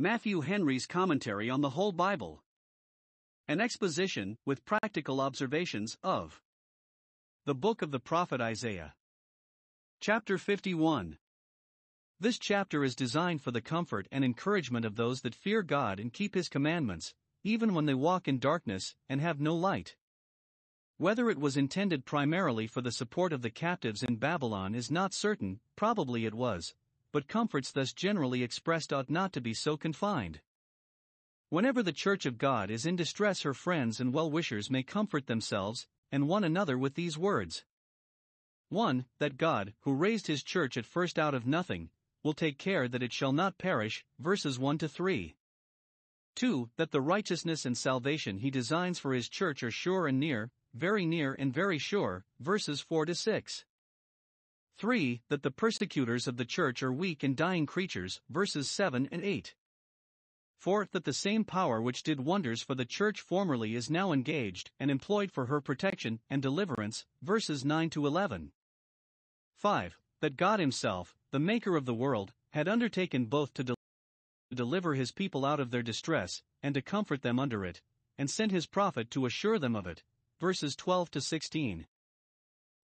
Matthew Henry's Commentary on the Whole Bible. An exposition, with practical observations, of the book of the prophet Isaiah. Chapter 51. This chapter is designed for the comfort and encouragement of those that fear God and keep His commandments, even when they walk in darkness and have no light. Whether it was intended primarily for the support of the captives in Babylon is not certain, probably it was, but comforts thus generally expressed ought not to be so confined. Whenever the Church of God is in distress, her friends and well wishers may comfort themselves and one another with these words 1. That God, who raised his church at first out of nothing, will take care that it shall not perish, verses 1 to 3. 2. That the righteousness and salvation he designs for his church are sure and near, very near and very sure, verses 4 to 6. 3. That the persecutors of the church are weak and dying creatures, verses 7 and 8. 4. That the same power which did wonders for the church formerly is now engaged and employed for her protection and deliverance, verses 9 to 11. 5. That God Himself, the Maker of the world, had undertaken both to, del- to deliver His people out of their distress, and to comfort them under it, and sent His prophet to assure them of it, verses 12 to 16.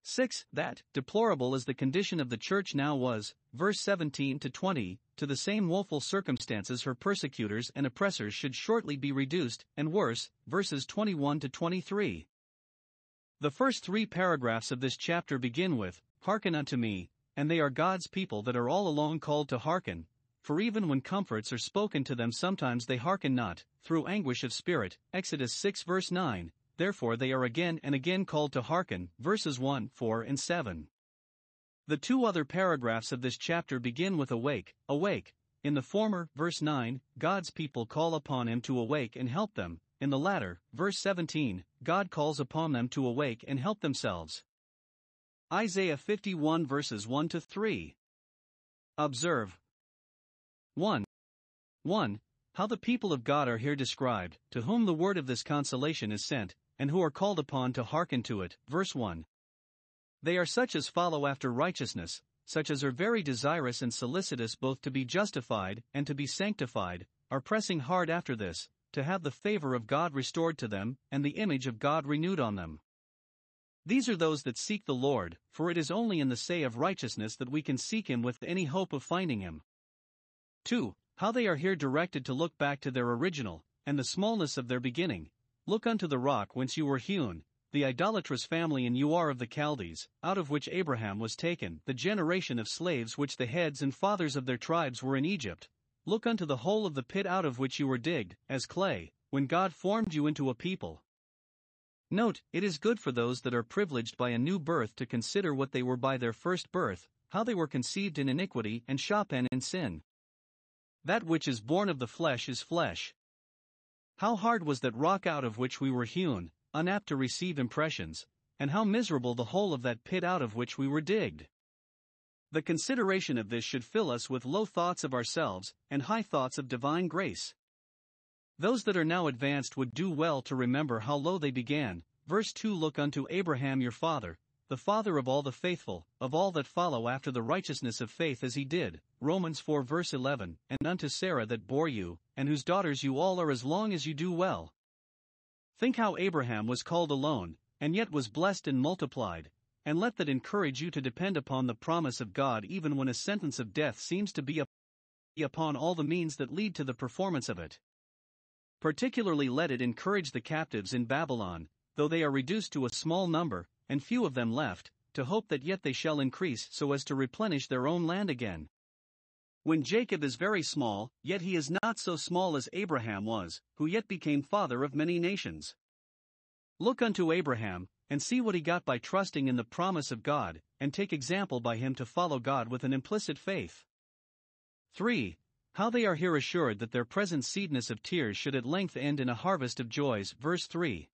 6. That, deplorable as the condition of the church now was, verse 17 to 20, to the same woeful circumstances her persecutors and oppressors should shortly be reduced, and worse, verses 21 to 23. The first three paragraphs of this chapter begin with, Hearken unto me, and they are God's people that are all along called to hearken, for even when comforts are spoken to them sometimes they hearken not, through anguish of spirit, Exodus 6 verse 9, therefore they are again and again called to hearken, verses 1, 4, and 7. The two other paragraphs of this chapter begin with awake, awake. In the former, verse 9, God's people call upon him to awake and help them. In the latter, verse 17, God calls upon them to awake and help themselves. Isaiah 51 verses 1 to 3. Observe 1. 1. How the people of God are here described, to whom the word of this consolation is sent, and who are called upon to hearken to it. Verse 1. They are such as follow after righteousness, such as are very desirous and solicitous both to be justified and to be sanctified, are pressing hard after this, to have the favor of God restored to them, and the image of God renewed on them. These are those that seek the Lord, for it is only in the say of righteousness that we can seek Him with any hope of finding Him. 2. How they are here directed to look back to their original, and the smallness of their beginning, Look unto the rock whence you were hewn, the idolatrous family in Ur of the Chaldees, out of which Abraham was taken, the generation of slaves which the heads and fathers of their tribes were in Egypt. Look unto the hole of the pit out of which you were digged, as clay, when God formed you into a people. Note, it is good for those that are privileged by a new birth to consider what they were by their first birth, how they were conceived in iniquity and shapen in sin. That which is born of the flesh is flesh, how hard was that rock out of which we were hewn, unapt to receive impressions, and how miserable the hole of that pit out of which we were digged. The consideration of this should fill us with low thoughts of ourselves and high thoughts of divine grace. Those that are now advanced would do well to remember how low they began. Verse 2 Look unto Abraham your father, the father of all the faithful, of all that follow after the righteousness of faith as he did, Romans 4 verse 11, and unto Sarah that bore you, and whose daughters you all are as long as you do well. Think how Abraham was called alone, and yet was blessed and multiplied, and let that encourage you to depend upon the promise of God even when a sentence of death seems to be upon all the means that lead to the performance of it. Particularly let it encourage the captives in Babylon, though they are reduced to a small number, and few of them left, to hope that yet they shall increase so as to replenish their own land again. When Jacob is very small, yet he is not so small as Abraham was, who yet became father of many nations. Look unto Abraham, and see what he got by trusting in the promise of God, and take example by him to follow God with an implicit faith. 3. How they are here assured that their present seedness of tears should at length end in a harvest of joys. Verse 3.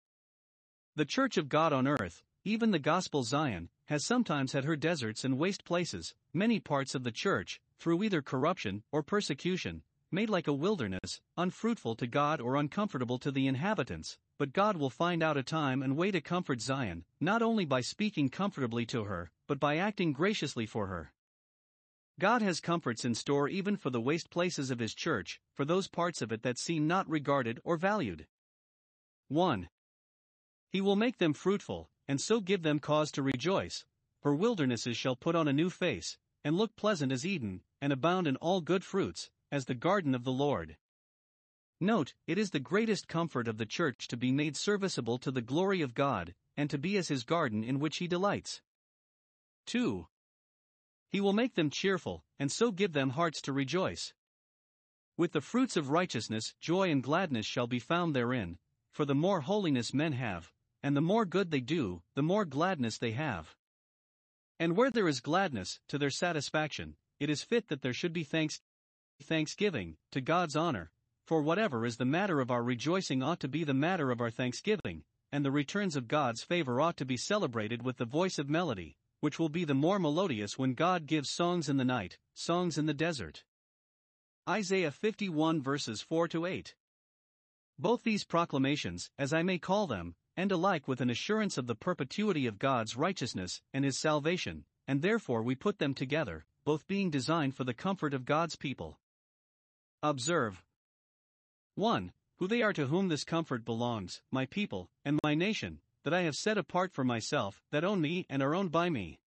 The church of God on earth, even the gospel Zion, has sometimes had her deserts and waste places, many parts of the church, through either corruption or persecution, made like a wilderness, unfruitful to God or uncomfortable to the inhabitants. But God will find out a time and way to comfort Zion, not only by speaking comfortably to her, but by acting graciously for her. God has comforts in store even for the waste places of His church, for those parts of it that seem not regarded or valued. 1. He will make them fruitful, and so give them cause to rejoice, for wildernesses shall put on a new face, and look pleasant as Eden, and abound in all good fruits, as the garden of the Lord. Note, it is the greatest comfort of the church to be made serviceable to the glory of God, and to be as his garden in which he delights. 2. He will make them cheerful, and so give them hearts to rejoice. With the fruits of righteousness, joy and gladness shall be found therein, for the more holiness men have, and the more good they do, the more gladness they have. And where there is gladness, to their satisfaction, it is fit that there should be thanks, thanksgiving, to God's honor, for whatever is the matter of our rejoicing ought to be the matter of our thanksgiving, and the returns of God's favor ought to be celebrated with the voice of melody, which will be the more melodious when God gives songs in the night, songs in the desert. Isaiah 51 verses 4 to 8. Both these proclamations, as I may call them, end alike with an assurance of the perpetuity of God's righteousness and his salvation, and therefore we put them together, both being designed for the comfort of God's people. Observe, 1. Who they are to whom this comfort belongs, my people, and my nation, that I have set apart for myself, that own me and are owned by me.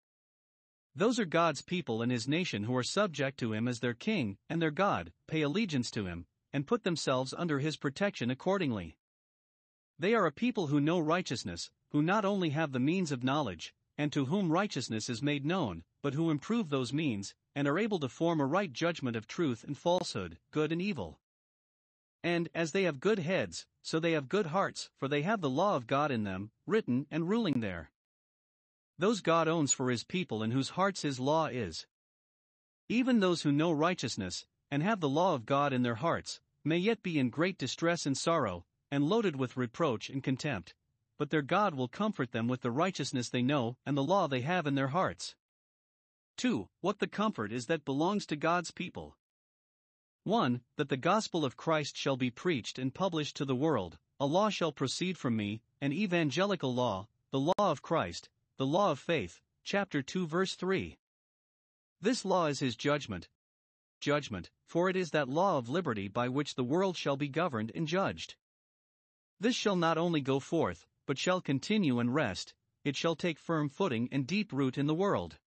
Those are God's people and his nation who are subject to him as their king and their God, pay allegiance to him, and put themselves under his protection accordingly. They are a people who know righteousness, who not only have the means of knowledge, and to whom righteousness is made known, but who improve those means, and are able to form a right judgment of truth and falsehood, good and evil. And, as they have good heads, so they have good hearts, for they have the law of God in them, written and ruling there. Those God owns for his people in whose hearts his law is. Even those who know righteousness, and have the law of God in their hearts, may yet be in great distress and sorrow, and loaded with reproach and contempt. But their God will comfort them with the righteousness they know and the law they have in their hearts. 2. What the comfort is that belongs to God's people. 1. That the gospel of Christ shall be preached and published to the world, a law shall proceed from me, an evangelical law, the law of Christ, the law of faith, chapter 2, verse 3. This law is his judgment. Judgment, for it is that law of liberty by which the world shall be governed and judged. This shall not only go forth, but shall continue and rest, it shall take firm footing and deep root in the world.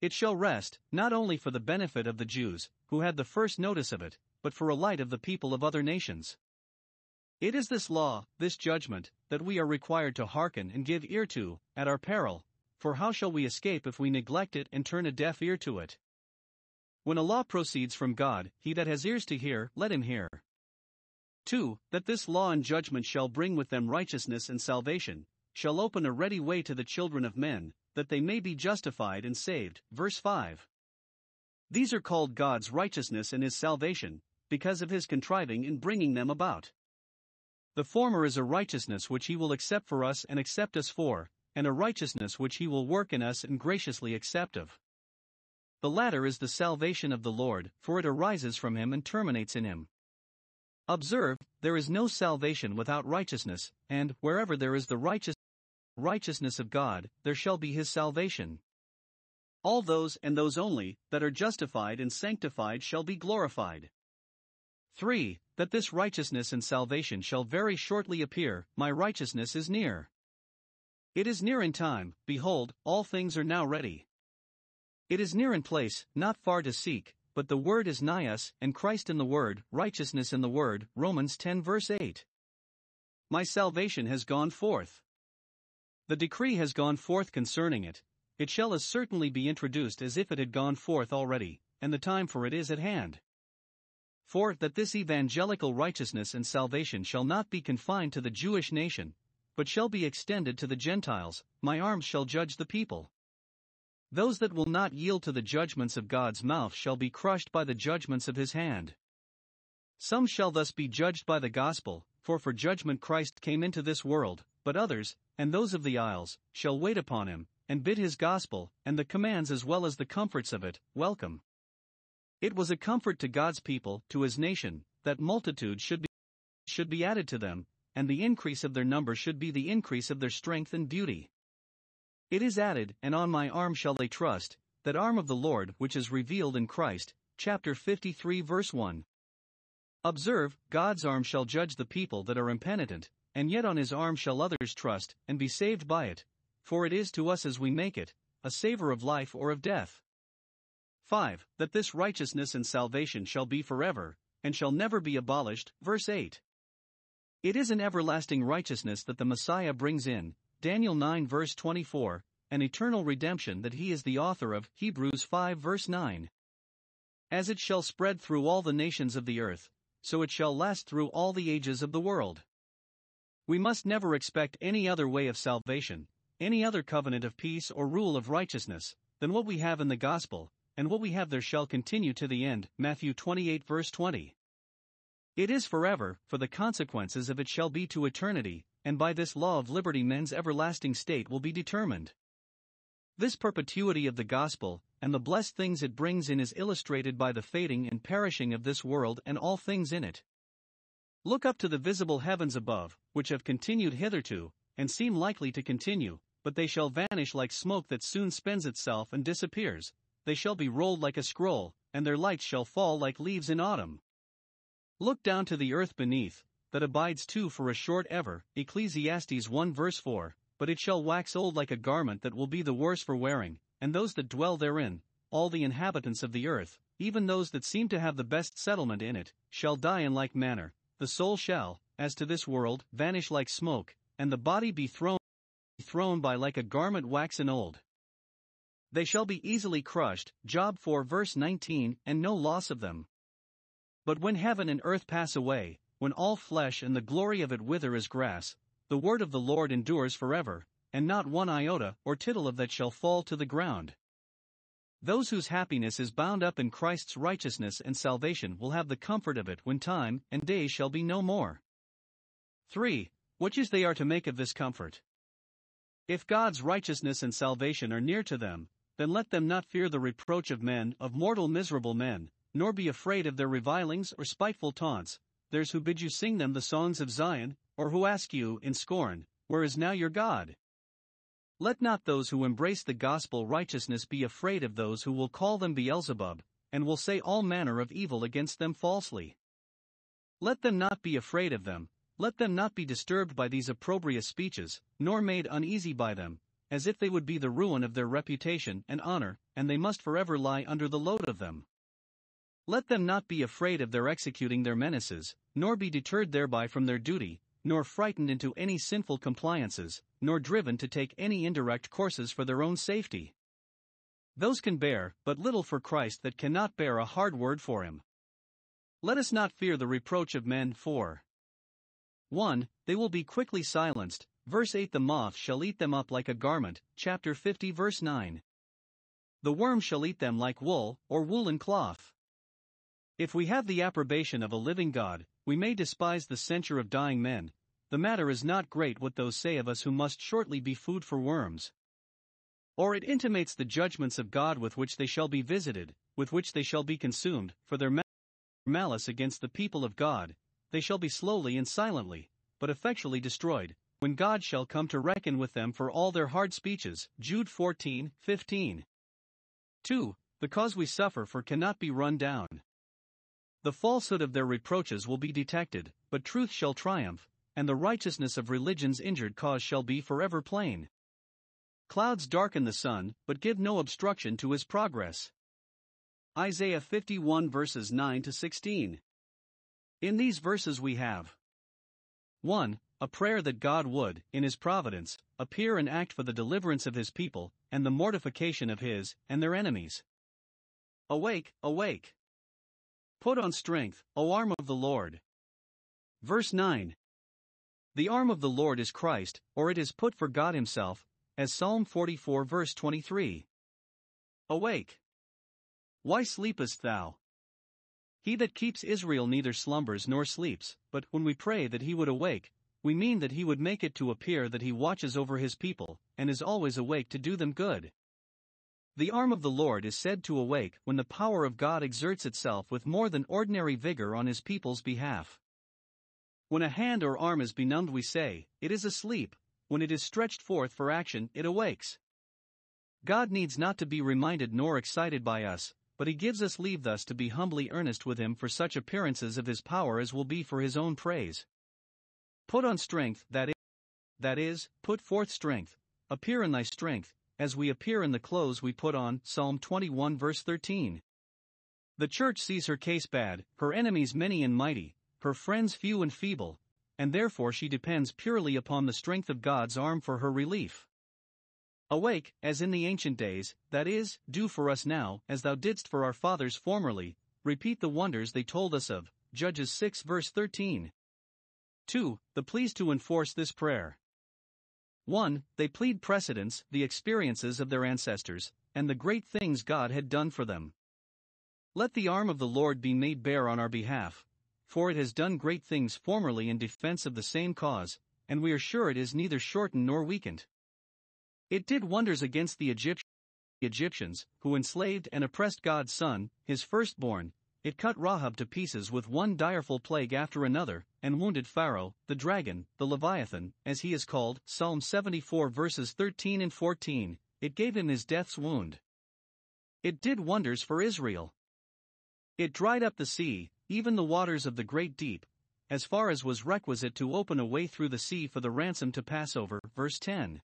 It shall rest, not only for the benefit of the Jews, who had the first notice of it, but for a light of the people of other nations. It is this law, this judgment, that we are required to hearken and give ear to, at our peril, for how shall we escape if we neglect it and turn a deaf ear to it? When a law proceeds from God, he that has ears to hear, let him hear. 2. That this law and judgment shall bring with them righteousness and salvation, shall open a ready way to the children of men, that they may be justified and saved. Verse 5. These are called God's righteousness and his salvation, because of his contriving in bringing them about. The former is a righteousness which he will accept for us and accept us for, and a righteousness which he will work in us and graciously accept of. The latter is the salvation of the Lord, for it arises from him and terminates in him. Observe, there is no salvation without righteousness, and wherever there is the righteous righteousness of God, there shall be his salvation. All those and those only that are justified and sanctified shall be glorified. 3. That this righteousness and salvation shall very shortly appear, my righteousness is near. It is near in time, behold, all things are now ready. It is near in place, not far to seek, but the word is nigh us, and Christ in the word, righteousness in the word, Romans 10 verse 8. My salvation has gone forth. The decree has gone forth concerning it, it shall as certainly be introduced as if it had gone forth already, and the time for it is at hand. For that this evangelical righteousness and salvation shall not be confined to the Jewish nation, but shall be extended to the Gentiles, my arms shall judge the people. Those that will not yield to the judgments of God's mouth shall be crushed by the judgments of his hand. Some shall thus be judged by the gospel, for for judgment Christ came into this world, but others, and those of the isles, shall wait upon him, and bid his gospel, and the commands as well as the comforts of it, welcome. It was a comfort to God's people, to his nation, that multitude should be, should be added to them, and the increase of their number should be the increase of their strength and beauty. It is added, and on my arm shall they trust, that arm of the Lord which is revealed in Christ, chapter 53, verse 1. Observe, God's arm shall judge the people that are impenitent, and yet on his arm shall others trust, and be saved by it, for it is to us as we make it, a savor of life or of death. 5. That this righteousness and salvation shall be forever, and shall never be abolished. Verse 8. It is an everlasting righteousness that the Messiah brings in, Daniel 9 verse 24, an eternal redemption that he is the author of, Hebrews 5 verse 9. As it shall spread through all the nations of the earth, so it shall last through all the ages of the world. We must never expect any other way of salvation, any other covenant of peace or rule of righteousness, than what we have in the gospel, and what we have there shall continue to the end. Matthew 28 verse 20. It is forever, for the consequences of it shall be to eternity, and by this law of liberty men's everlasting state will be determined. This perpetuity of the gospel, and the blessed things it brings in, is illustrated by the fading and perishing of this world and all things in it. Look up to the visible heavens above, which have continued hitherto, and seem likely to continue, but they shall vanish like smoke that soon spends itself and disappears, they shall be rolled like a scroll, and their lights shall fall like leaves in autumn. Look down to the earth beneath, that abides too for a short ever, Ecclesiastes 1 verse 4, but it shall wax old like a garment that will be the worse for wearing, and those that dwell therein, all the inhabitants of the earth, even those that seem to have the best settlement in it, shall die in like manner, the soul shall, as to this world, vanish like smoke, and the body be thrown, thrown by like a garment waxen old. They shall be easily crushed, Job 4 verse 19, and no loss of them. But when heaven and earth pass away, when all flesh and the glory of it wither as grass, the word of the Lord endures forever, and not one iota or tittle of that shall fall to the ground. Those whose happiness is bound up in Christ's righteousness and salvation will have the comfort of it when time and day shall be no more. 3. What use they are to make of this comfort? If God's righteousness and salvation are near to them, then let them not fear the reproach of men, of mortal miserable men, nor be afraid of their revilings or spiteful taunts. There's who bid you sing them the songs of Zion, or who ask you, in scorn, Where is now your God? Let not those who embrace the gospel righteousness be afraid of those who will call them Beelzebub, and will say all manner of evil against them falsely. Let them not be afraid of them, let them not be disturbed by these opprobrious speeches, nor made uneasy by them, as if they would be the ruin of their reputation and honor, and they must forever lie under the load of them. Let them not be afraid of their executing their menaces, nor be deterred thereby from their duty, nor frightened into any sinful compliances, nor driven to take any indirect courses for their own safety. Those can bear but little for Christ that cannot bear a hard word for him. Let us not fear the reproach of men, for 1. They will be quickly silenced. Verse 8 The moth shall eat them up like a garment. Chapter 50, verse 9. The worm shall eat them like wool, or woolen cloth. If we have the approbation of a living God, we may despise the censure of dying men, the matter is not great what those say of us who must shortly be food for worms. Or it intimates the judgments of God with which they shall be visited, with which they shall be consumed, for their malice against the people of God, they shall be slowly and silently, but effectually destroyed, when God shall come to reckon with them for all their hard speeches. Jude 14, 15. 2. The cause we suffer for cannot be run down. The falsehood of their reproaches will be detected, but truth shall triumph, and the righteousness of religion's injured cause shall be forever plain. Clouds darken the sun, but give no obstruction to his progress. Isaiah 51 verses 9 to 16. In these verses we have 1. A prayer that God would, in his providence, appear and act for the deliverance of his people, and the mortification of his and their enemies. Awake, awake! Put on strength, O arm of the Lord. Verse 9 the arm of the Lord is Christ, or it is put for God Himself, as Psalm 44 verse 23. Awake! Why sleepest thou? He that keeps Israel neither slumbers nor sleeps, but when we pray that he would awake, we mean that he would make it to appear that he watches over his people, and is always awake to do them good. The arm of the Lord is said to awake when the power of God exerts itself with more than ordinary vigor on his people's behalf. When a hand or arm is benumbed, we say, it is asleep, when it is stretched forth for action, it awakes. God needs not to be reminded nor excited by us, but he gives us leave thus to be humbly earnest with him for such appearances of his power as will be for his own praise. Put on strength, that is, that is, put forth strength, appear in thy strength, as we appear in the clothes we put on. Psalm 21 verse 13. The church sees her case bad, her enemies many and mighty, her friends few and feeble, and therefore she depends purely upon the strength of God's arm for her relief. Awake, as in the ancient days, that is, do for us now, as thou didst for our fathers formerly, repeat the wonders they told us of. Judges 6 verse 13. 2. The pleas to enforce this prayer. 1. They plead precedence, the experiences of their ancestors, and the great things God had done for them. Let the arm of the Lord be made bare on our behalf, for it has done great things formerly in defense of the same cause, and we are sure it is neither shortened nor weakened. It did wonders against the Egyptians, who enslaved and oppressed God's son, his firstborn. It cut Rahab to pieces with one direful plague after another, and wounded Pharaoh, the dragon, the Leviathan, as he is called, Psalm 74 verses 13 and 14. It gave him his death's wound. It did wonders for Israel. It dried up the sea, even the waters of the great deep, as far as was requisite to open a way through the sea for the ransom to pass over. Verse 10.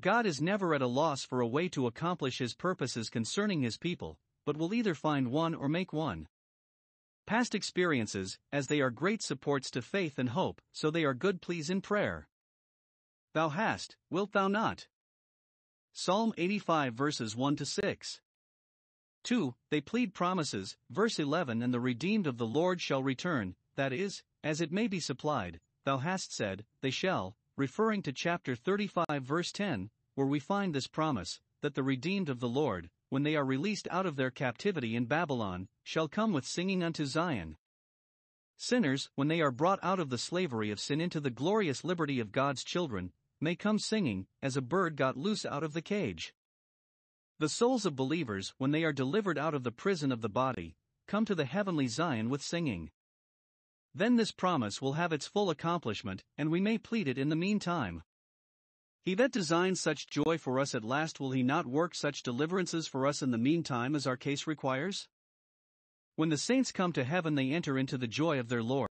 God is never at a loss for a way to accomplish his purposes concerning his people, but will either find one or make one. Past experiences, as they are great supports to faith and hope, so they are good pleas in prayer. Thou hast, wilt thou not? Psalm 85 verses 1 to 6. 2. They plead promises, verse 11 And the redeemed of the Lord shall return, that is, as it may be supplied, thou hast said, they shall, referring to chapter 35, verse 10, where we find this promise that the redeemed of the Lord, when they are released out of their captivity in Babylon, shall come with singing unto Zion. Sinners, when they are brought out of the slavery of sin into the glorious liberty of God's children, may come singing, as a bird got loose out of the cage. The souls of believers, when they are delivered out of the prison of the body, come to the heavenly Zion with singing then this promise will have its full accomplishment, and we may plead it in the meantime. He that designs such joy for us at last will he not work such deliverances for us in the meantime as our case requires? When the saints come to heaven, they enter into the joy of their Lord.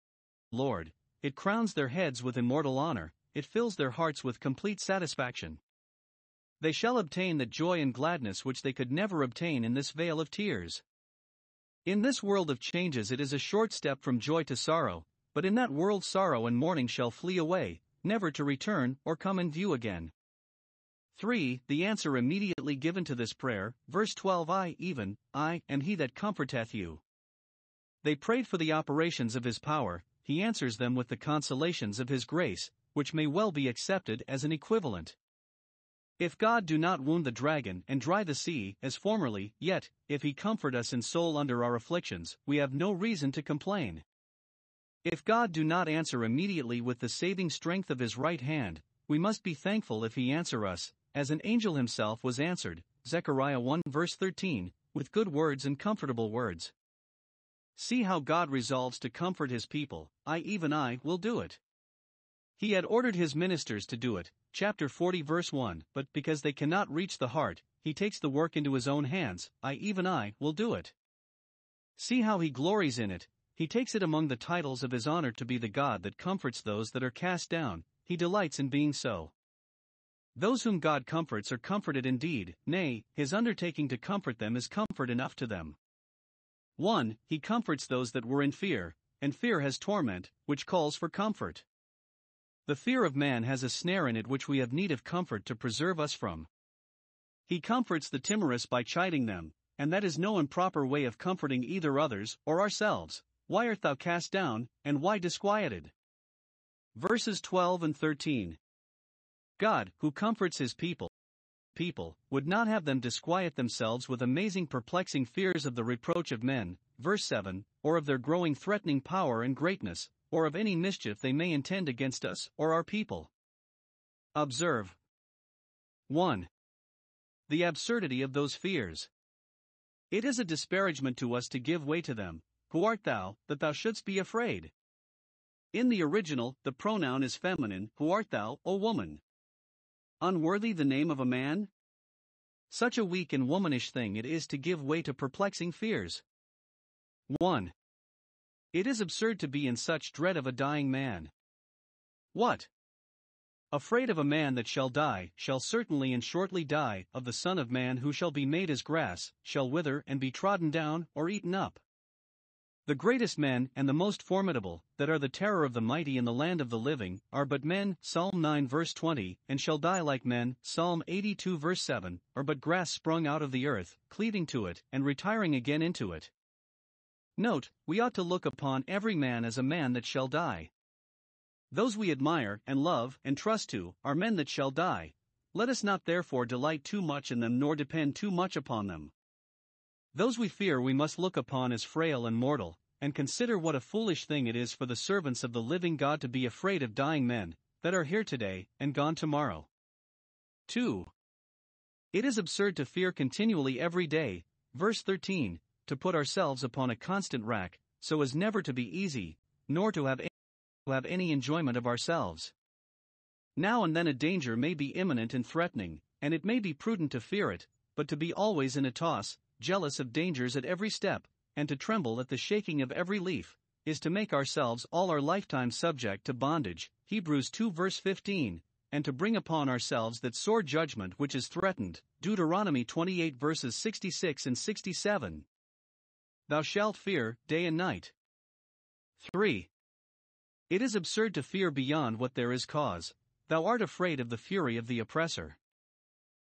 Lord, it crowns their heads with immortal honor, it fills their hearts with complete satisfaction. They shall obtain the joy and gladness which they could never obtain in this vale of tears. In this world of changes, it is a short step from joy to sorrow, but in that world, sorrow and mourning shall flee away, never to return or come in view again. 3. The answer immediately given to this prayer, verse 12 I, even, I, am he that comforteth you. They prayed for the operations of his power, he answers them with the consolations of his grace, which may well be accepted as an equivalent. If God do not wound the dragon and dry the sea, as formerly, yet, if he comfort us in soul under our afflictions, we have no reason to complain. If God do not answer immediately with the saving strength of his right hand, we must be thankful if he answer us, as an angel himself was answered, Zechariah 1 verse 13, with good words and comfortable words. See how God resolves to comfort his people, I even I will do it. He had ordered his ministers to do it, chapter 40 verse 1, but because they cannot reach the heart, he takes the work into his own hands, I even I will do it. See how he glories in it, he takes it among the titles of his honor to be the God that comforts those that are cast down, he delights in being so. Those whom God comforts are comforted indeed, nay, his undertaking to comfort them is comfort enough to them. 1. He comforts those that were in fear, and fear has torment, which calls for comfort. The fear of man has a snare in it which we have need of comfort to preserve us from. He comforts the timorous by chiding them, and that is no improper way of comforting either others or ourselves. Why art thou cast down, and why disquieted? Verses 12 and 13. God, who comforts his people, people, would not have them disquiet themselves with amazing perplexing fears of the reproach of men, verse 7, or of their growing threatening power and greatness, or of any mischief they may intend against us or our people. Observe 1. The absurdity of those fears. It is a disparagement to us to give way to them. Who art thou, that thou shouldst be afraid? In the original, the pronoun is feminine, Who art thou, O woman? Unworthy the name of a man? Such a weak and womanish thing it is to give way to perplexing fears. 1. It is absurd to be in such dread of a dying man. What? Afraid of a man that shall die, shall certainly and shortly die, of the Son of Man who shall be made as grass, shall wither and be trodden down or eaten up. The greatest men and the most formidable, that are the terror of the mighty in the land of the living, are but men, Psalm 9 verse 20, and shall die like men, Psalm 82 verse 7, or but grass sprung out of the earth, cleaving to it, and retiring again into it. Note, we ought to look upon every man as a man that shall die. Those we admire, and love, and trust to, are men that shall die. Let us not therefore delight too much in them nor depend too much upon them. Those we fear we must look upon as frail and mortal, and consider what a foolish thing it is for the servants of the living God to be afraid of dying men, that are here today, and gone tomorrow. 2. It is absurd to fear continually every day, verse 13, to put ourselves upon a constant rack, so as never to be easy, nor to have have any enjoyment of ourselves. Now and then a danger may be imminent and threatening, and it may be prudent to fear it, but to be always in a toss, jealous of dangers at every step, and to tremble at the shaking of every leaf, is to make ourselves all our lifetime subject to bondage. Hebrews 2 verse 15, and to bring upon ourselves that sore judgment which is threatened. Deuteronomy 28 verses 66 and 67. Thou shalt fear, day and night. 3. It is absurd to fear beyond what there is cause. Thou art afraid of the fury of the oppressor.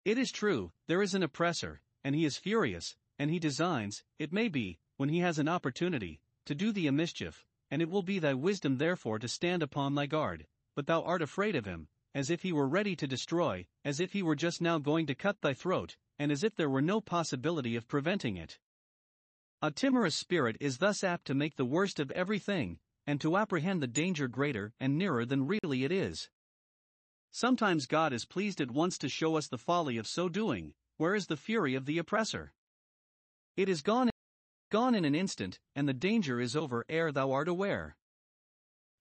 It is true, there is an oppressor, and he is furious, and he designs, it may be, when he has an opportunity, to do thee a mischief, and it will be thy wisdom therefore to stand upon thy guard, but thou art afraid of him, as if he were ready to destroy, as if he were just now going to cut thy throat, and as if there were no possibility of preventing it. A timorous spirit is thus apt to make the worst of everything, and to apprehend the danger greater and nearer than really it is. Sometimes God is pleased at once to show us the folly of so doing, where is the fury of the oppressor? It is gone, gone in an instant, and the danger is over ere thou art aware.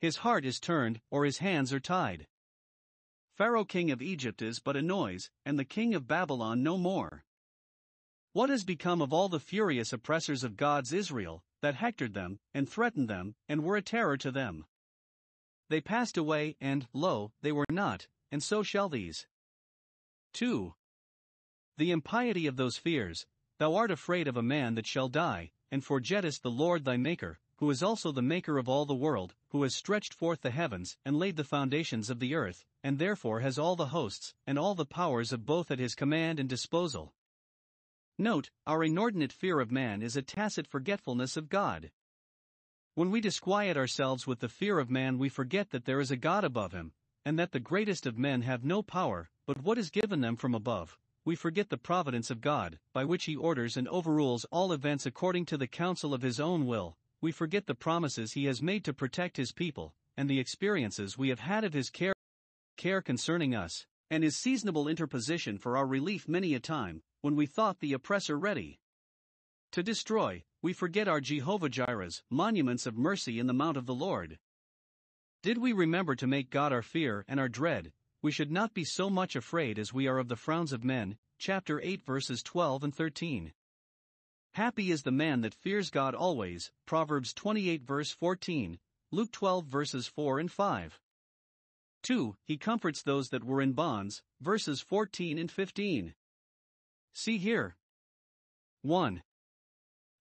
His heart is turned, or his hands are tied. Pharaoh king of Egypt is but a noise, and the king of Babylon no more. What has become of all the furious oppressors of God's Israel, that hectored them, and threatened them, and were a terror to them? They passed away, and, lo, they were not, and so shall these. 2. The impiety of those fears, thou art afraid of a man that shall die, and forgettest the Lord thy Maker, who is also the Maker of all the world, who has stretched forth the heavens, and laid the foundations of the earth, and therefore has all the hosts, and all the powers of both at his command and disposal. Note, our inordinate fear of man is a tacit forgetfulness of God. When we disquiet ourselves with the fear of man, we forget that there is a God above him, and that the greatest of men have no power, but what is given them from above, we forget the providence of God, by which He orders and overrules all events according to the counsel of His own will, we forget the promises He has made to protect His people, and the experiences we have had of His care, care concerning us, and His seasonable interposition for our relief many a time, when we thought the oppressor ready to destroy, we forget our Jehovah Jirehs, monuments of mercy in the mount of the Lord. Did we remember to make God our fear and our dread, we should not be so much afraid as we are of the frowns of men. Chapter 8, verses 12 and 13. Happy is the man that fears God always. Proverbs 28, verse 14, Luke 12, verses 4 and 5. 2. He comforts those that were in bonds. Verses 14 and 15. See here. 1.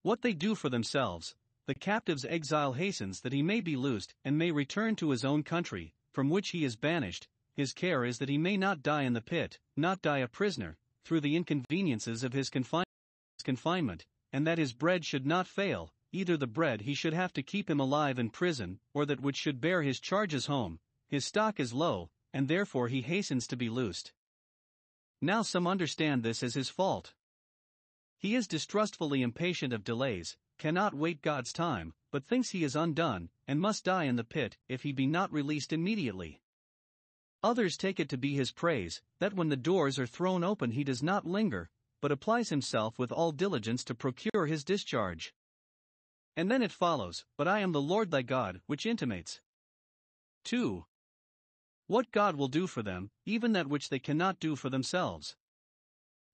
What they do for themselves. The captive's exile hastens that he may be loosed and may return to his own country, from which he is banished, his care is that he may not die in the pit, not die a prisoner, through the inconveniences of his confine- confinement, and that his bread should not fail, either the bread he should have to keep him alive in prison, or that which should bear his charges home. His stock is low, and therefore he hastens to be loosed. Now some understand this as his fault. He is distrustfully impatient of delays, cannot wait God's time, but thinks he is undone, and must die in the pit if he be not released immediately. Others take it to be his praise, that when the doors are thrown open he does not linger, but applies himself with all diligence to procure his discharge. And then it follows, But I am the Lord thy God, which intimates 2. What God will do for them, even that which they cannot do for themselves.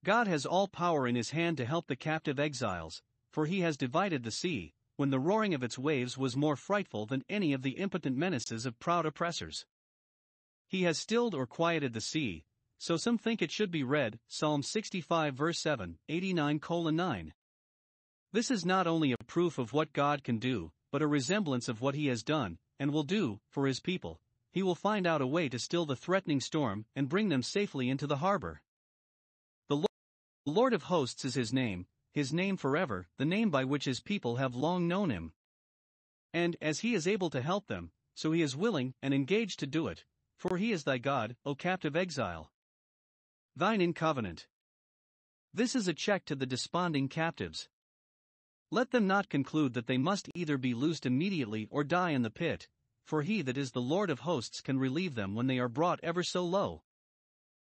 God has all power in his hand to help the captive exiles, for he has divided the sea, when the roaring of its waves was more frightful than any of the impotent menaces of proud oppressors. He has stilled or quieted the sea, so some think it should be read, Psalm 65 verse 7, 89 9. This is not only a proof of what God can do, but a resemblance of what he has done, and will do, for his people. He will find out a way to still the threatening storm and bring them safely into the harbor. The Lord of hosts is his name, his name forever, the name by which his people have long known him. And as he is able to help them, so he is willing and engaged to do it, for he is thy God, O captive exile. Thine in covenant. This is a check to the desponding captives. Let them not conclude that they must either be loosed immediately or die in the pit, for he that is the Lord of hosts can relieve them when they are brought ever so low.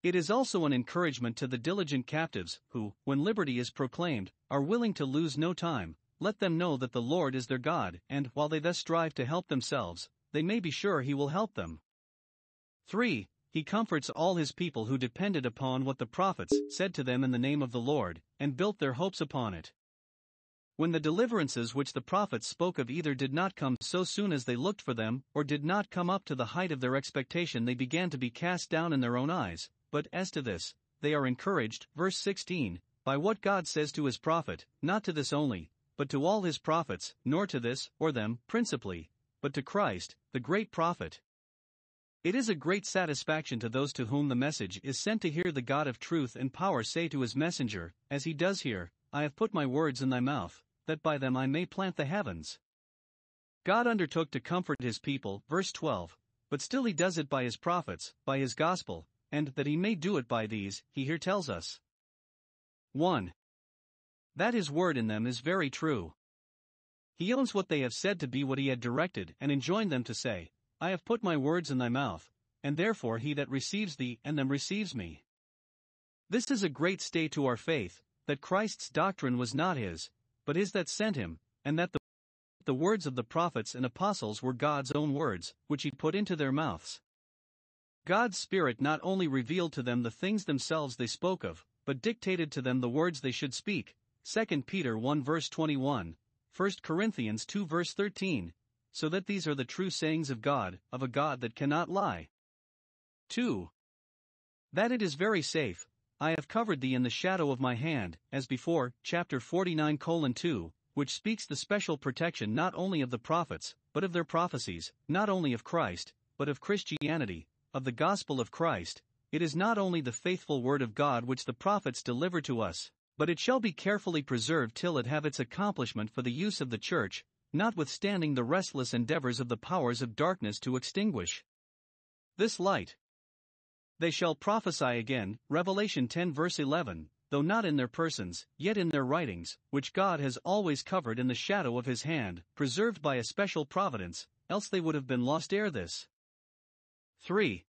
It is also an encouragement to the diligent captives, who, when liberty is proclaimed, are willing to lose no time. Let them know that the Lord is their God, and, while they thus strive to help themselves, they may be sure He will help them. 3. He comforts all his people who depended upon what the prophets said to them in the name of the Lord, and built their hopes upon it. When the deliverances which the prophets spoke of either did not come so soon as they looked for them, or did not come up to the height of their expectation, they began to be cast down in their own eyes. But as to this, they are encouraged, verse 16, by what God says to his prophet, not to this only, but to all his prophets, nor to this, or them, principally, but to Christ, the great prophet, it is a great satisfaction to those to whom the message is sent to hear the God of truth and power say to his messenger, as he does here, I have put my words in thy mouth, that by them I may plant the heavens. God undertook to comfort his people, verse 12, but still he does it by his prophets, by his gospel, and that he may do it by these, he here tells us. 1. That his word in them is very true. He owns what they have said to be what he had directed and enjoined them to say, I have put my words in thy mouth, and therefore he that receives thee and them receives me. This is a great stay to our faith, that Christ's doctrine was not his, but his that sent him, and that the, the words of the prophets and apostles were God's own words, which he put into their mouths. God's Spirit not only revealed to them the things themselves they spoke of, but dictated to them the words they should speak. 2 Peter 1 verse 21, 1 Corinthians 2 verse 13, so that these are the true sayings of God, of a God that cannot lie. 2. That it is very safe, I have covered thee in the shadow of my hand, as before, chapter 49 2, which speaks the special protection not only of the prophets, but of their prophecies, not only of Christ, but of Christianity, of the gospel of Christ. It is not only the faithful word of God which the prophets deliver to us, but it shall be carefully preserved till it have its accomplishment for the use of the church, notwithstanding the restless endeavors of the powers of darkness to extinguish this light. They shall prophesy again, Revelation 10 verse 11, though not in their persons, yet in their writings, which God has always covered in the shadow of his hand, preserved by a special providence, else they would have been lost ere this. 3.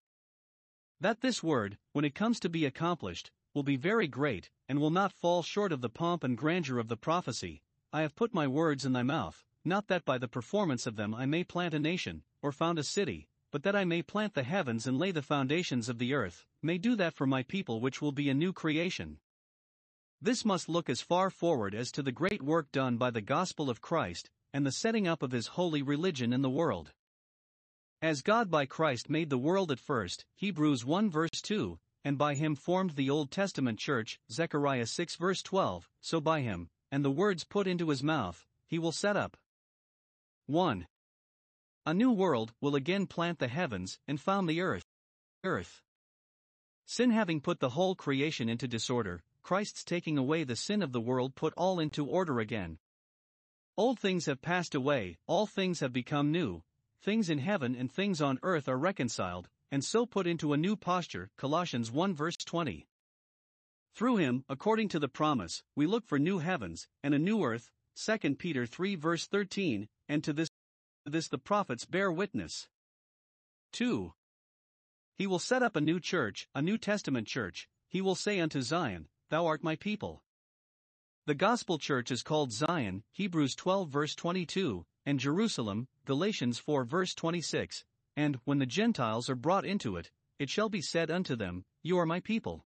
That this word, when it comes to be accomplished, will be very great, and will not fall short of the pomp and grandeur of the prophecy. I have put my words in thy mouth, not that by the performance of them I may plant a nation, or found a city, but that I may plant the heavens and lay the foundations of the earth, may do that for my people which will be a new creation. This must look as far forward as to the great work done by the gospel of Christ, and the setting up of his holy religion in the world. As God by Christ made the world at first, Hebrews 1 verse 2, and by him formed the Old Testament church, Zechariah 6 verse 12, so by him, and the words put into his mouth, he will set up 1. A new world will again plant the heavens and found the earth. Earth. Sin having put the whole creation into disorder, Christ's taking away the sin of the world put all into order again. Old things have passed away, all things have become new, things in heaven and things on earth are reconciled, and so put into a new posture. Colossians 1 verse 20. Through him, according to the promise, we look for new heavens and a new earth. 2 Peter 3 verse 13, and to this, this the prophets bear witness. 2. He will set up a new church, a New Testament church, he will say unto Zion, Thou art my people. The gospel church is called Zion, Hebrews 12 verse 22, and Jerusalem, Galatians 4 verse 26, and, when the Gentiles are brought into it, it shall be said unto them, You are my people.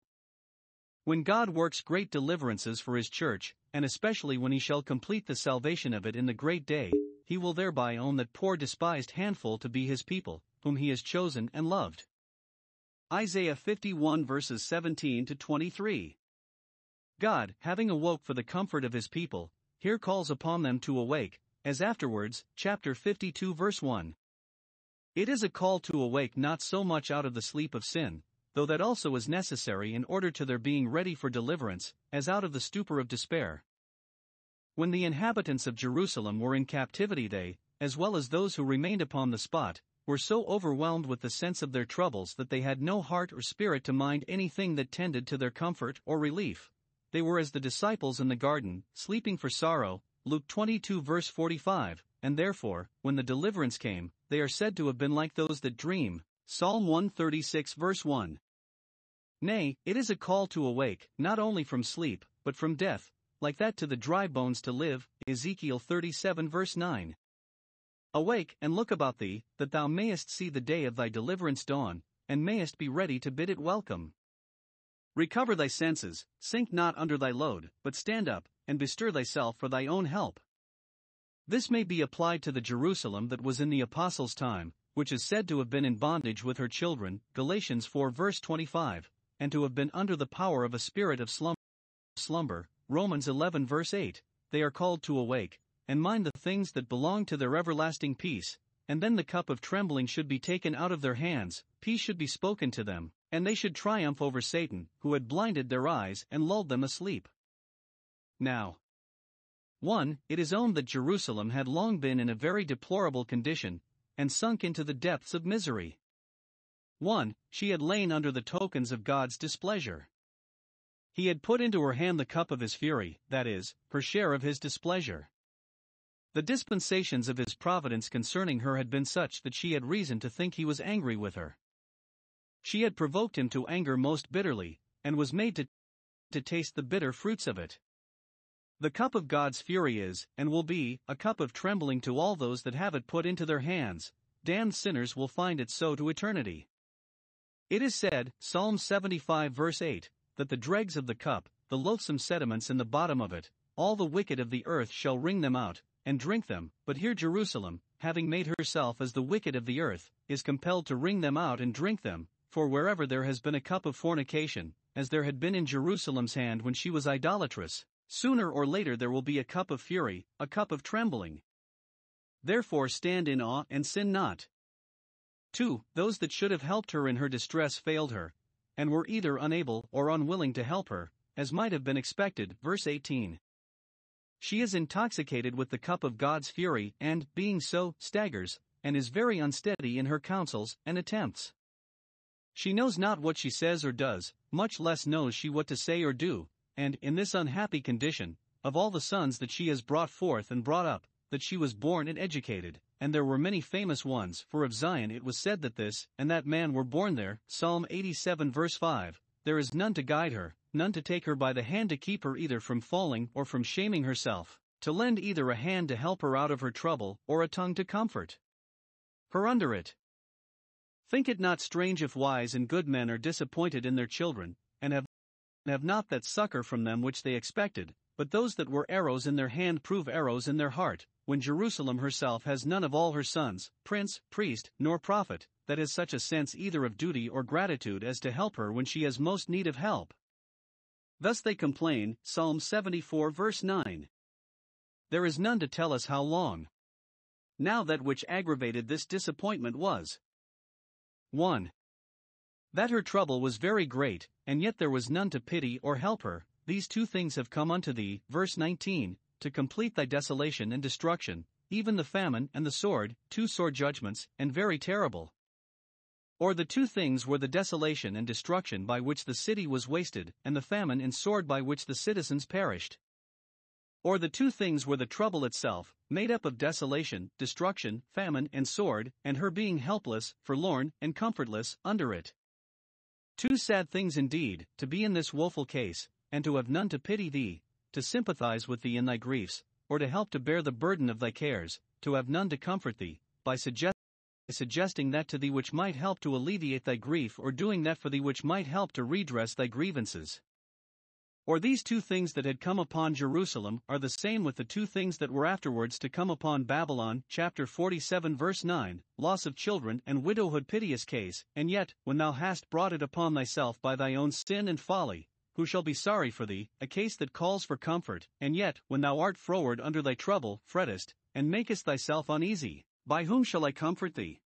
When God works great deliverances for his church, and especially when he shall complete the salvation of it in the great day, he will thereby own that poor despised handful to be his people, whom he has chosen and loved. Isaiah 51 verses 17 to 23. God, having awoke for the comfort of his people, here calls upon them to awake, as afterwards, chapter 52 verse 1. It is a call to awake not so much out of the sleep of sin, though that also is necessary in order to their being ready for deliverance, as out of the stupor of despair. When the inhabitants of Jerusalem were in captivity, they, as well as those who remained upon the spot, were so overwhelmed with the sense of their troubles that they had no heart or spirit to mind anything that tended to their comfort or relief. They were as the disciples in the garden, sleeping for sorrow, Luke 22 verse 45, and therefore, when the deliverance came, they are said to have been like those that dream. Psalm 136 verse 1. Nay, it is a call to awake, not only from sleep, but from death, like that to the dry bones to live. Ezekiel 37 verse 9. Awake and look about thee, that thou mayest see the day of thy deliverance dawn, and mayest be ready to bid it welcome. Recover thy senses, sink not under thy load, but stand up, and bestir thyself for thy own help. This may be applied to the Jerusalem that was in the Apostles' time, which is said to have been in bondage with her children, Galatians 4 verse 25, and to have been under the power of a spirit of slumber, Romans 11 verse 8. They are called to awake, and mind the things that belong to their everlasting peace, and then the cup of trembling should be taken out of their hands, peace should be spoken to them, and they should triumph over Satan, who had blinded their eyes and lulled them asleep. Now, 1. It is owned that Jerusalem had long been in a very deplorable condition, and sunk into the depths of misery. 1. She had lain under the tokens of God's displeasure. He had put into her hand the cup of his fury, that is, her share of his displeasure. The dispensations of his providence concerning her had been such that she had reason to think he was angry with her. She had provoked him to anger most bitterly, and was made to, to taste the bitter fruits of it. The cup of God's fury is, and will be, a cup of trembling to all those that have it put into their hands, damned sinners will find it so to eternity. It is said, Psalm 75 verse 8, that the dregs of the cup, the loathsome sediments in the bottom of it, all the wicked of the earth shall wring them out, and drink them, but here Jerusalem, having made herself as the wicked of the earth, is compelled to wring them out and drink them, for wherever there has been a cup of fornication, as there had been in Jerusalem's hand when she was idolatrous, sooner or later there will be a cup of fury, a cup of trembling. Therefore stand in awe and sin not. 2. Those that should have helped her in her distress failed her, and were either unable or unwilling to help her, as might have been expected. Verse 18. She is intoxicated with the cup of God's fury, and, being so, staggers, and is very unsteady in her counsels and attempts. She knows not what she says or does, much less knows she what to say or do, and, in this unhappy condition, of all the sons that she has brought forth and brought up, that she was born and educated, and there were many famous ones, for of Zion it was said that this and that man were born there. Psalm 87 verse 5. There is none to guide her, none to take her by the hand to keep her either from falling or from shaming herself, to lend either a hand to help her out of her trouble or a tongue to comfort her under it. Think it not strange if wise and good men are disappointed in their children, and have, have not that succor from them which they expected, but those that were arrows in their hand prove arrows in their heart, when Jerusalem herself has none of all her sons, prince, priest, nor prophet, that has such a sense either of duty or gratitude as to help her when she has most need of help. Thus they complain, Psalm 74 verse 9. There is none to tell us how long. Now that which aggravated this disappointment was 1. That her trouble was very great, and yet there was none to pity or help her, these two things have come unto thee, verse 19, to complete thy desolation and destruction, even the famine and the sword, two sore judgments, and very terrible. Or the two things were the desolation and destruction by which the city was wasted, and the famine and sword by which the citizens perished. Or the two things were the trouble itself, made up of desolation, destruction, famine, and sword, and her being helpless, forlorn, and comfortless, under it. Two sad things indeed, to be in this woeful case, and to have none to pity thee, to sympathize with thee in thy griefs, or to help to bear the burden of thy cares, to have none to comfort thee, by suggest suggesting that to thee which might help to alleviate thy grief or doing that for thee which might help to redress thy grievances. Or these two things that had come upon Jerusalem are the same with the two things that were afterwards to come upon Babylon. Chapter 47, verse 9 Loss of children and widowhood, piteous case, and yet, when thou hast brought it upon thyself by thy own sin and folly, who shall be sorry for thee, a case that calls for comfort, and yet, when thou art froward under thy trouble, frettest, and makest thyself uneasy, by whom shall I comfort thee?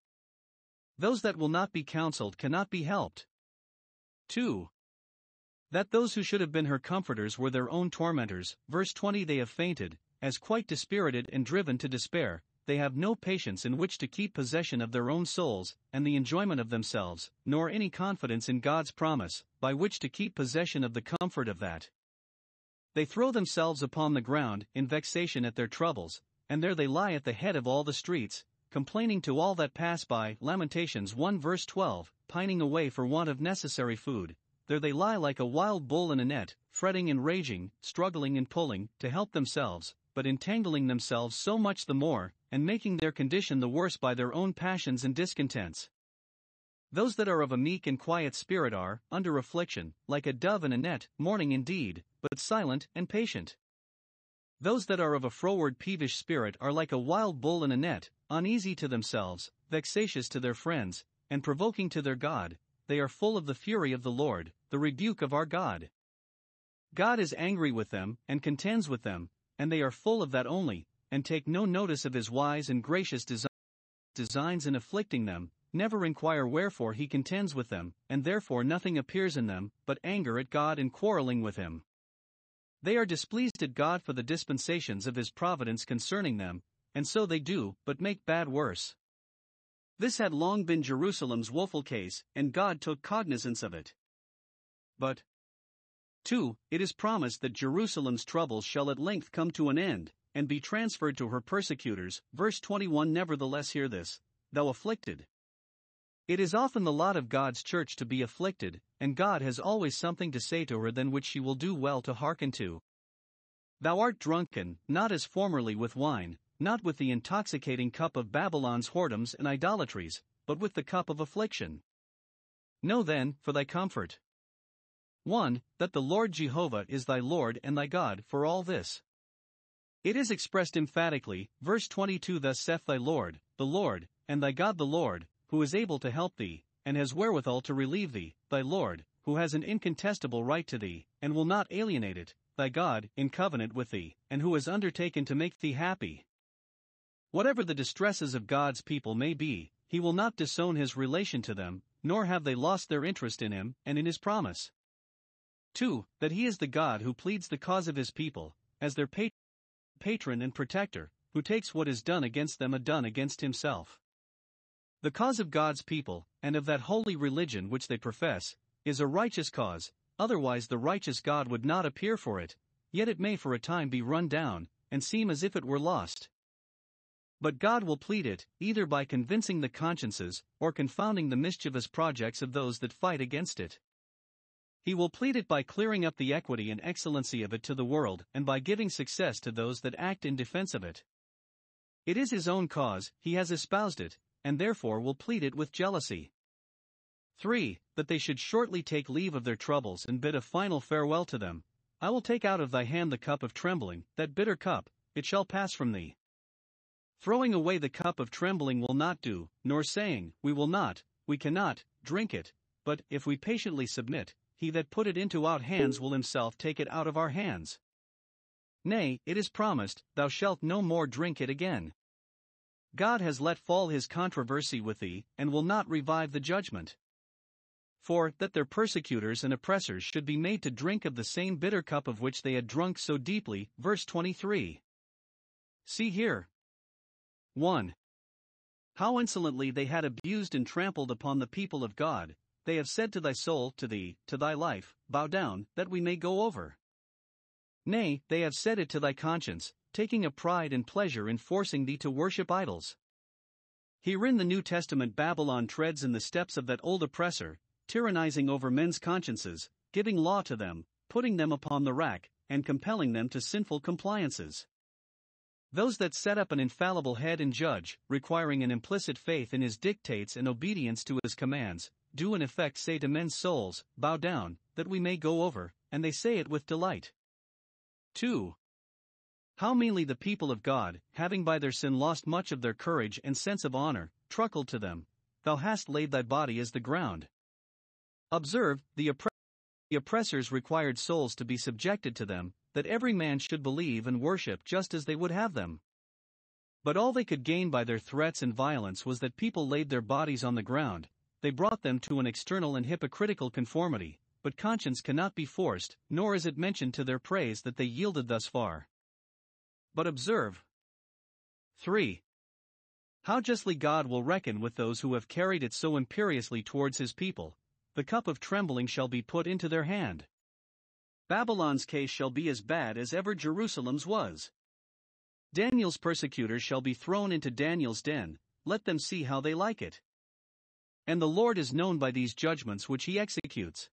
Those that will not be counseled cannot be helped. 2. That those who should have been her comforters were their own tormentors. Verse 20 They have fainted, as quite dispirited and driven to despair, they have no patience in which to keep possession of their own souls, and the enjoyment of themselves, nor any confidence in God's promise, by which to keep possession of the comfort of that. They throw themselves upon the ground, in vexation at their troubles, and there they lie at the head of all the streets, complaining to all that pass by. Lamentations 1 verse 12, pining away for want of necessary food, there they lie like a wild bull in a net, fretting and raging, struggling and pulling, to help themselves, but entangling themselves so much the more, and making their condition the worse by their own passions and discontents. Those that are of a meek and quiet spirit are, under affliction, like a dove in a net, mourning indeed, but silent and patient. Those that are of a froward peevish spirit are like a wild bull in a net, uneasy to themselves, vexatious to their friends, and provoking to their God, they are full of the fury of the Lord, the rebuke of our God. God is angry with them, and contends with them, and they are full of that only, and take no notice of his wise and gracious design, designs in afflicting them, never inquire wherefore he contends with them, and therefore nothing appears in them, but anger at God and quarreling with him. They are displeased at God for the dispensations of his providence concerning them, and so they do, but make bad worse. This had long been Jerusalem's woeful case, and God took cognizance of it. But 2. It is promised that Jerusalem's troubles shall at length come to an end, and be transferred to her persecutors. Verse 21 Nevertheless, hear this, thou afflicted. It is often the lot of God's church to be afflicted, and God has always something to say to her than which she will do well to hearken to. Thou art drunken, not as formerly with wine, not with the intoxicating cup of Babylon's whoredoms and idolatries, but with the cup of affliction. Know then, for thy comfort. 1. That the Lord Jehovah is thy Lord and thy God for all this. It is expressed emphatically, verse 22 Thus saith thy Lord, the Lord, and thy God the Lord, who is able to help thee, and has wherewithal to relieve thee, thy Lord, who has an incontestable right to thee, and will not alienate it, thy God, in covenant with thee, and who has undertaken to make thee happy. Whatever the distresses of God's people may be, he will not disown his relation to them, nor have they lost their interest in him and in his promise. 2. That he is the God who pleads the cause of his people, as their pat- patron and protector, who takes what is done against them a done against himself. The cause of God's people, and of that holy religion which they profess, is a righteous cause, otherwise the righteous God would not appear for it, yet it may for a time be run down, and seem as if it were lost. But God will plead it, either by convincing the consciences, or confounding the mischievous projects of those that fight against it. He will plead it by clearing up the equity and excellency of it to the world, and by giving success to those that act in defense of it. It is his own cause, he has espoused it, and therefore will plead it with jealousy. 3. That they should shortly take leave of their troubles and bid a final farewell to them. I will take out of thy hand the cup of trembling, that bitter cup, it shall pass from thee. Throwing away the cup of trembling will not do, nor saying, We will not, we cannot, drink it, but, if we patiently submit, he that put it into our hands will himself take it out of our hands. Nay, it is promised, Thou shalt no more drink it again. God has let fall his controversy with thee, and will not revive the judgment. For, that their persecutors and oppressors should be made to drink of the same bitter cup of which they had drunk so deeply. Verse 23. See here, 1. How insolently they had abused and trampled upon the people of God, they have said to thy soul, to thee, to thy life, Bow down, that we may go over. Nay, they have said it to thy conscience, taking a pride and pleasure in forcing thee to worship idols. Herein the New Testament Babylon treads in the steps of that old oppressor, tyrannizing over men's consciences, giving law to them, putting them upon the rack, and compelling them to sinful compliances. Those that set up an infallible head and judge, requiring an implicit faith in his dictates and obedience to his commands, do in effect say to men's souls, Bow down, that we may go over, and they say it with delight. 2. How meanly the people of God, having by their sin lost much of their courage and sense of honor, truckled to them, Thou hast laid thy body as the ground. Observe, the, oppre- the oppressors required souls to be subjected to them, that every man should believe and worship just as they would have them. But all they could gain by their threats and violence was that people laid their bodies on the ground, they brought them to an external and hypocritical conformity, but conscience cannot be forced, nor is it mentioned to their praise that they yielded thus far. But observe 3. How justly God will reckon with those who have carried it so imperiously towards his people, the cup of trembling shall be put into their hand. Babylon's case shall be as bad as ever Jerusalem's was. Daniel's persecutors shall be thrown into Daniel's den, let them see how they like it. And the Lord is known by these judgments which he executes.